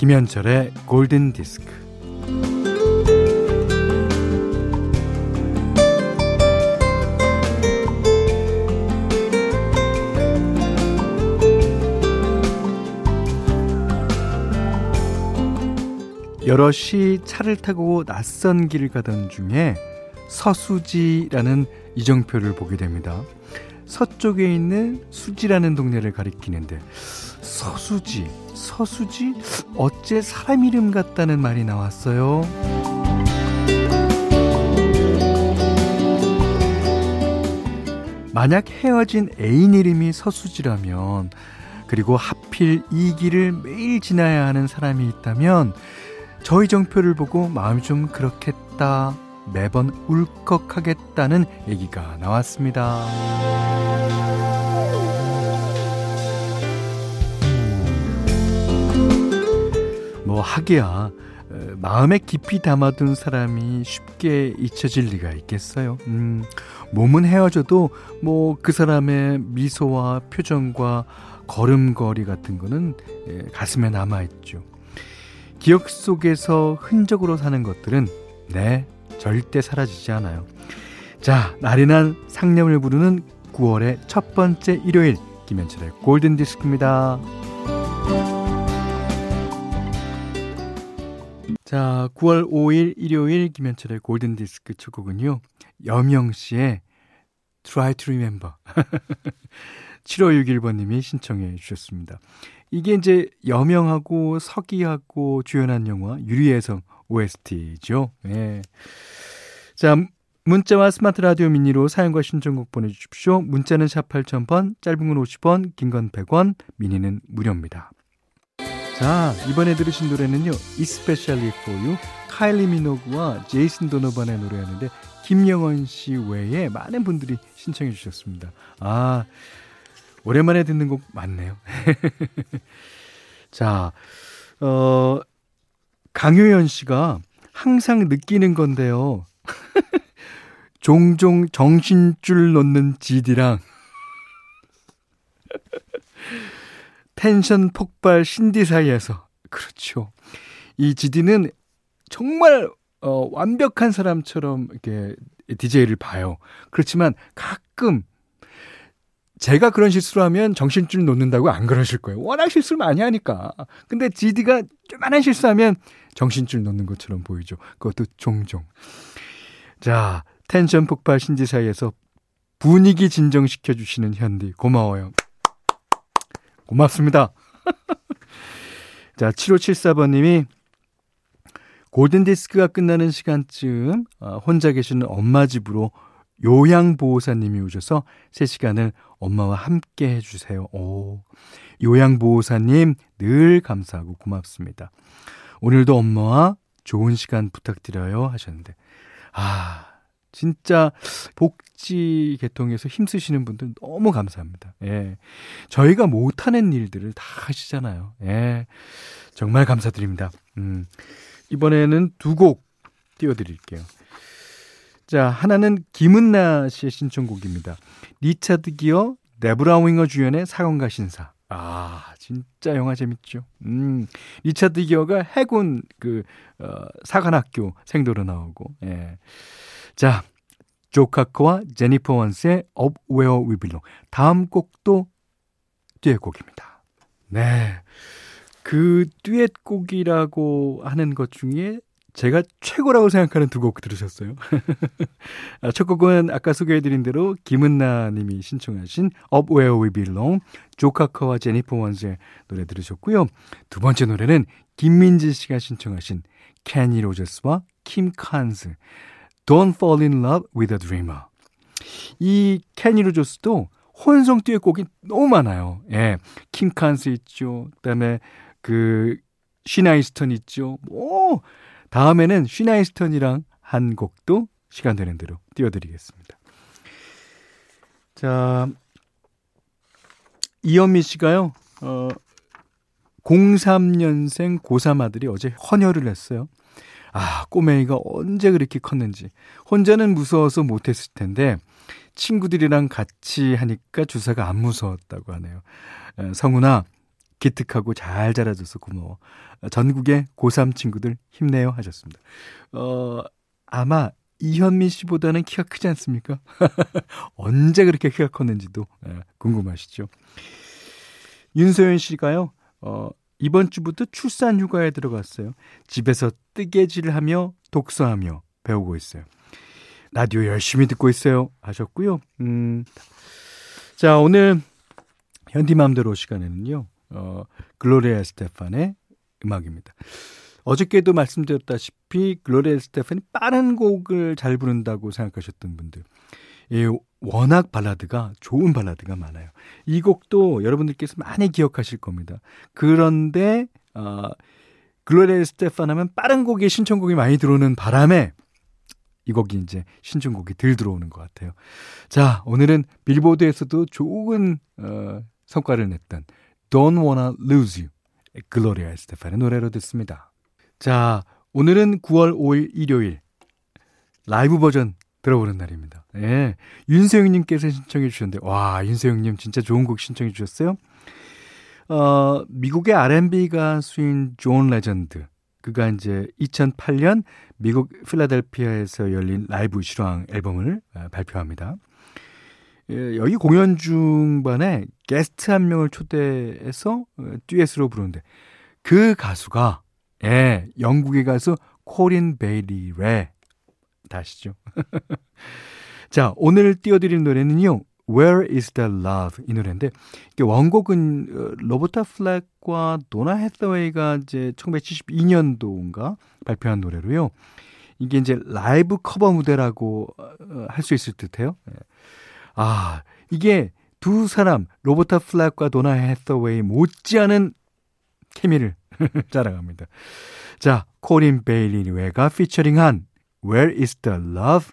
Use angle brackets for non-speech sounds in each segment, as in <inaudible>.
김현철의 골든 디스크. 여럿이 차를 타고 낯선 길을 가던 중에 서수지라는 이정표를 보게 됩니다. 서쪽에 있는 수지라는 동네를 가리키는데 서수지, 서수지? 어째 사람 이름 같다는 말이 나왔어요. 만약 헤어진 애인 이름이 서수지라면 그리고 하필 이 길을 매일 지나야 하는 사람이 있다면 저희 정표를 보고 마음이 좀 그렇겠다 매번 울컥하겠다는 얘기가 나왔습니다. 뭐 하기야 마음에 깊이 담아둔 사람이 쉽게 잊혀질 리가 있겠어요. 음, 몸은 헤어져도 뭐 그 사람의 미소와 표정과 걸음걸이 같은 거는 가슴에 남아있죠. 기억 속에서 흔적으로 사는 것들은 네, 절대 사라지지 않아요. 자, 나른한 상념을 부르는 9월의 첫 번째 일요일 김현철의 골든 디스크입니다. 자, 9월 5일 일요일 김현철의 골든 디스크 첫 곡은요. 여명 씨의 Try to Remember. <laughs> 7561번 님이 신청해 주셨습니다. 이게 이제 여명하고 서기하고 주연한 영화 유리의 성 OST죠. 예. 자, 문자와 스마트 라디오 미니로 사연과 신청곡 보내주십시오. 문자는 샵 8000번, 짧은 건 50원, 긴 건 100원, 미니는 무료입니다. 자, 이번에 들으신 노래는요. Especially for You, 카일리 미노그와 제이슨 도노반의 노래였는데 김영원 씨 외에 많은 분들이 신청해 주셨습니다. 아, 오랜만에 듣는 곡 맞네요. <laughs> 자, 어, 강효연 씨가 항상 느끼는 건데요. <laughs> 종종 정신줄 놓는 지디랑 <laughs> 텐션 폭발 신디 사이에서 그렇죠. 이 지디는 정말 어, 완벽한 사람처럼 이렇게 DJ를 봐요. 그렇지만 가끔 제가 그런 실수를 하면 정신줄 놓는다고 안 그러실 거예요. 워낙 실수를 많이 하니까. 근데 GD가 조만한 실수하면 정신줄 놓는 것처럼 보이죠. 그것도 종종. 자, 텐션 폭발 신지 사이에서 분위기 진정시켜 주시는 현디 고마워요. 고맙습니다. <laughs> 자, 7574번 님이 골든디스크가 끝나는 시간쯤 어, 혼자 계시는 엄마 집으로 요양보호사님이 오셔서 3시간을 엄마와 함께 해주세요. 오, 요양보호사님 늘 감사하고 고맙습니다. 오늘도 엄마와 좋은 시간 부탁드려요 하셨는데, 아, 진짜 복지 계통에서 힘쓰시는 분들 너무 감사합니다. 예. 저희가 못하는 일들을 다 하시잖아요. 예. 정말 감사드립니다. 음. 이번에는 두 곡 띄워드릴게요. 자, 하나는 김은나 씨의 신청곡입니다. 리차드 기어, 데브라 윙어 주연의 사건가 신사. 아, 진짜 영화 재밌죠. 음, 리차드 기어가 해군 그, 어, 사관학교 생도로 나오고, 예. 자, 조 카커와 제니퍼 원스의 Up Where We Belong. 다음 곡도 듀엣곡입니다. 네. 그 듀엣곡이라고 하는 것 중에 제가 최고라고 생각하는 두 곡 들으셨어요. <laughs> 아, 첫 곡은 아까 소개해드린 대로 김은나 님이 신청하신 Up Where We Belong, 조 카커와 제니퍼 원스의 노래 들으셨고요. 두 번째 노래는 김민지 씨가 신청하신 케니 로저스와 킴 칸스, Don't Fall in Love with a Dreamer. 이 케니 로저스도 혼성 듀엣곡이 너무 많아요. 예. 킴 칸스 있죠. 그다음에 그 쉬나 이스턴 있죠. 뭐 다음에는 쉬나 이스턴이랑 한 곡도 시간 되는 대로 띄워드리겠습니다. 자, 이현미 씨가요, 어, 03년생 고3 아들이 어제 헌혈을 했어요. 아, 꼬맹이가 언제 그렇게 컸는지. 혼자는 무서워서 못했을 텐데, 친구들이랑 같이 하니까 주사가 안 무서웠다고 하네요. 성훈아, 기특하고 잘 자라줘서 고마워. 전국의 고3 친구들 힘내요 하셨습니다. 어, 아마 이현미 씨보다는 키가 크지 않습니까? <laughs> 언제 그렇게 키가 컸는지도 예, 궁금하시죠? 윤소연 씨가요, 어, 이번 주부터 출산 휴가에 들어갔어요. 집에서 뜨개질을 하며 독서하며 배우고 있어요. 라디오 열심히 듣고 있어요. 하셨고요. 음, 자, 오늘 현디맘대로 시간에는요, 어, 글로리아 스테판의 음악입니다. 어저께도 말씀드렸다시피 글로리아 스테판이 빠른 곡을 잘 부른다고 생각하셨던 분들. 예, 워낙 발라드가 좋은 발라드가 많아요. 이 곡도 여러분들께서 많이 기억하실 겁니다. 그런데 어, 글로리아 스테판 하면 빠른 곡의 신청곡이 많이 들어오는 바람에 이 곡이 이제 신청곡이 들 들어오는 것 같아요. 자, 오늘은 빌보드에서도 좋은 어, 성과를 냈던 Don't Wanna Lose You 글로리아 스테판의 노래로 듣습니다. 자, 오늘은 9월 5일 일요일 라이브 버전 들어보는 날입니다. 예. 윤세영님께서 신청해 주셨는데, 와, 윤세영님 진짜 좋은 곡 신청해 주셨어요. 어, 미국의 R&B 가수인 존 레전드. 그가 이제 2008년 미국 필라델피아에서 열린 라이브 실황 앨범을 아, 발표합니다. 예, 여기 공연 중반에 게스트 한 명을 초대해서 어, 듀엣으로 부르는데 그 가수가 예, 영국의 가수 코린 베일리 래 되시죠. <laughs> 자, 오늘 띄워드릴 노래는요. Where is the love? 이 노래인데 이게 원곡은 어, 로버타 플렉과 도나 해서웨이가 이제 1972년도인가 발표한 노래로요. 이게 이제 라이브 커버 무대라고 어, 할수 있을 듯해요. 예. 아, 이게 두 사람 로버타 플랙과 도니 해서웨이 못지않은 케미를 <laughs> 자랑합니다. 자, 코린 베일리 래가 피처링한 Where is the love?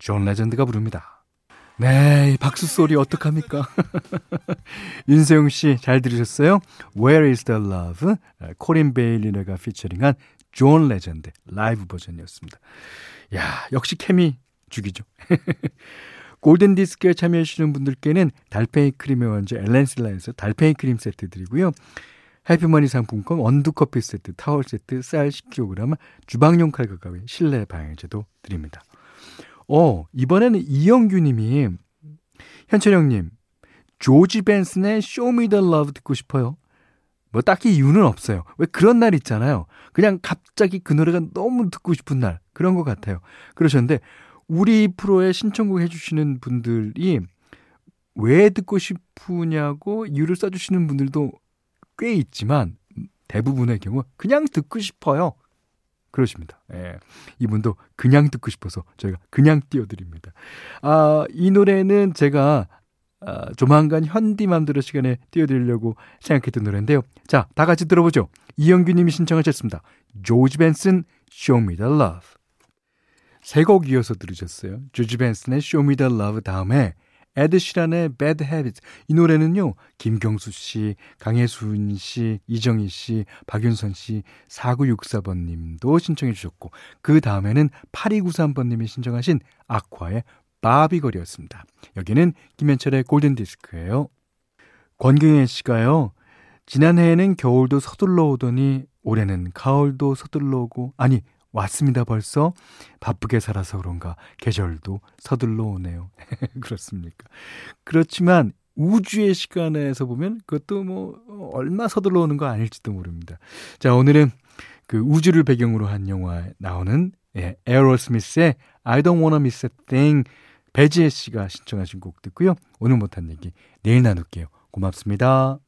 존 레전드가 부릅니다. 네, 박수 소리 어떡합니까? <laughs> 윤세용 씨 잘 들으셨어요? Where is the love? 코린 베일리 래가 피처링한 존 레전드 라이브 버전이었습니다. 야, 역시 케미 죽이죠. <laughs> 골든 디스크에 참여해주시는 분들께는 달팽이 크림의 원조 엘렌실라에서 달팽이 크림 세트 드리고요. 해피머니 상품권 원두커피 세트, 타월 세트, 쌀 10kg, 주방용 칼과 가위, 실내 방향제도 드립니다. 어, 이번에는 이영규 님이 현철 형님, 조지 벤슨의 Show Me the Love 듣고 싶어요. 뭐 딱히 이유는 없어요. 왜 그런 날 있잖아요. 그냥 갑자기 그 노래가 너무 듣고 싶은 날. 그런 것 같아요. 그러셨는데, 우리 프로에 신청곡 해주시는 분들이 왜 듣고 싶으냐고 이유를 써주시는 분들도 꽤 있지만 대부분의 경우 그냥 듣고 싶어요. 그러십니다. 예. 이분도 그냥 듣고 싶어서 저희가 그냥 띄워드립니다. 아, 이 노래는 제가 아, 조만간 현디맘대로 시간에 띄워드리려고 생각했던 노래인데요. 자, 다 같이 들어보죠. 이영규 님이 신청하셨습니다. 조지 벤슨, Show Me the Love. 세 곡 이어서 들으셨어요. 조지 벤슨의 Show Me the Love 다음에 에드시란의 Bad Habits. 이 노래는요, 김경수 씨, 강혜순 씨, 이정희 씨, 박윤선 씨, 4964번 님도 신청해 주셨고, 그 다음에는 8293번 님이 신청하신 아쿠아의 바비걸이었습니다. 여기는 김현철의 골든디스크예요. 권경혜 씨가요, 지난해에는 겨울도 서둘러 오더니 올해는 가을도 서둘러 오고, 아니, 왔습니다. 벌써 바쁘게 살아서 그런가 계절도 서둘러 오네요. <laughs> 그렇습니까? 그렇지만 우주의 시간에서 보면 그것도 뭐 얼마 서둘러 오는 거 아닐지도 모릅니다. 자 오늘은 그 우주를 배경으로 한 영화에 나오는 예, 에어로 스미스의 I don't wanna miss a thing 배지혜 씨가 신청하신 곡 듣고요. 오늘 못한 얘기 내일 나눌게요. 고맙습니다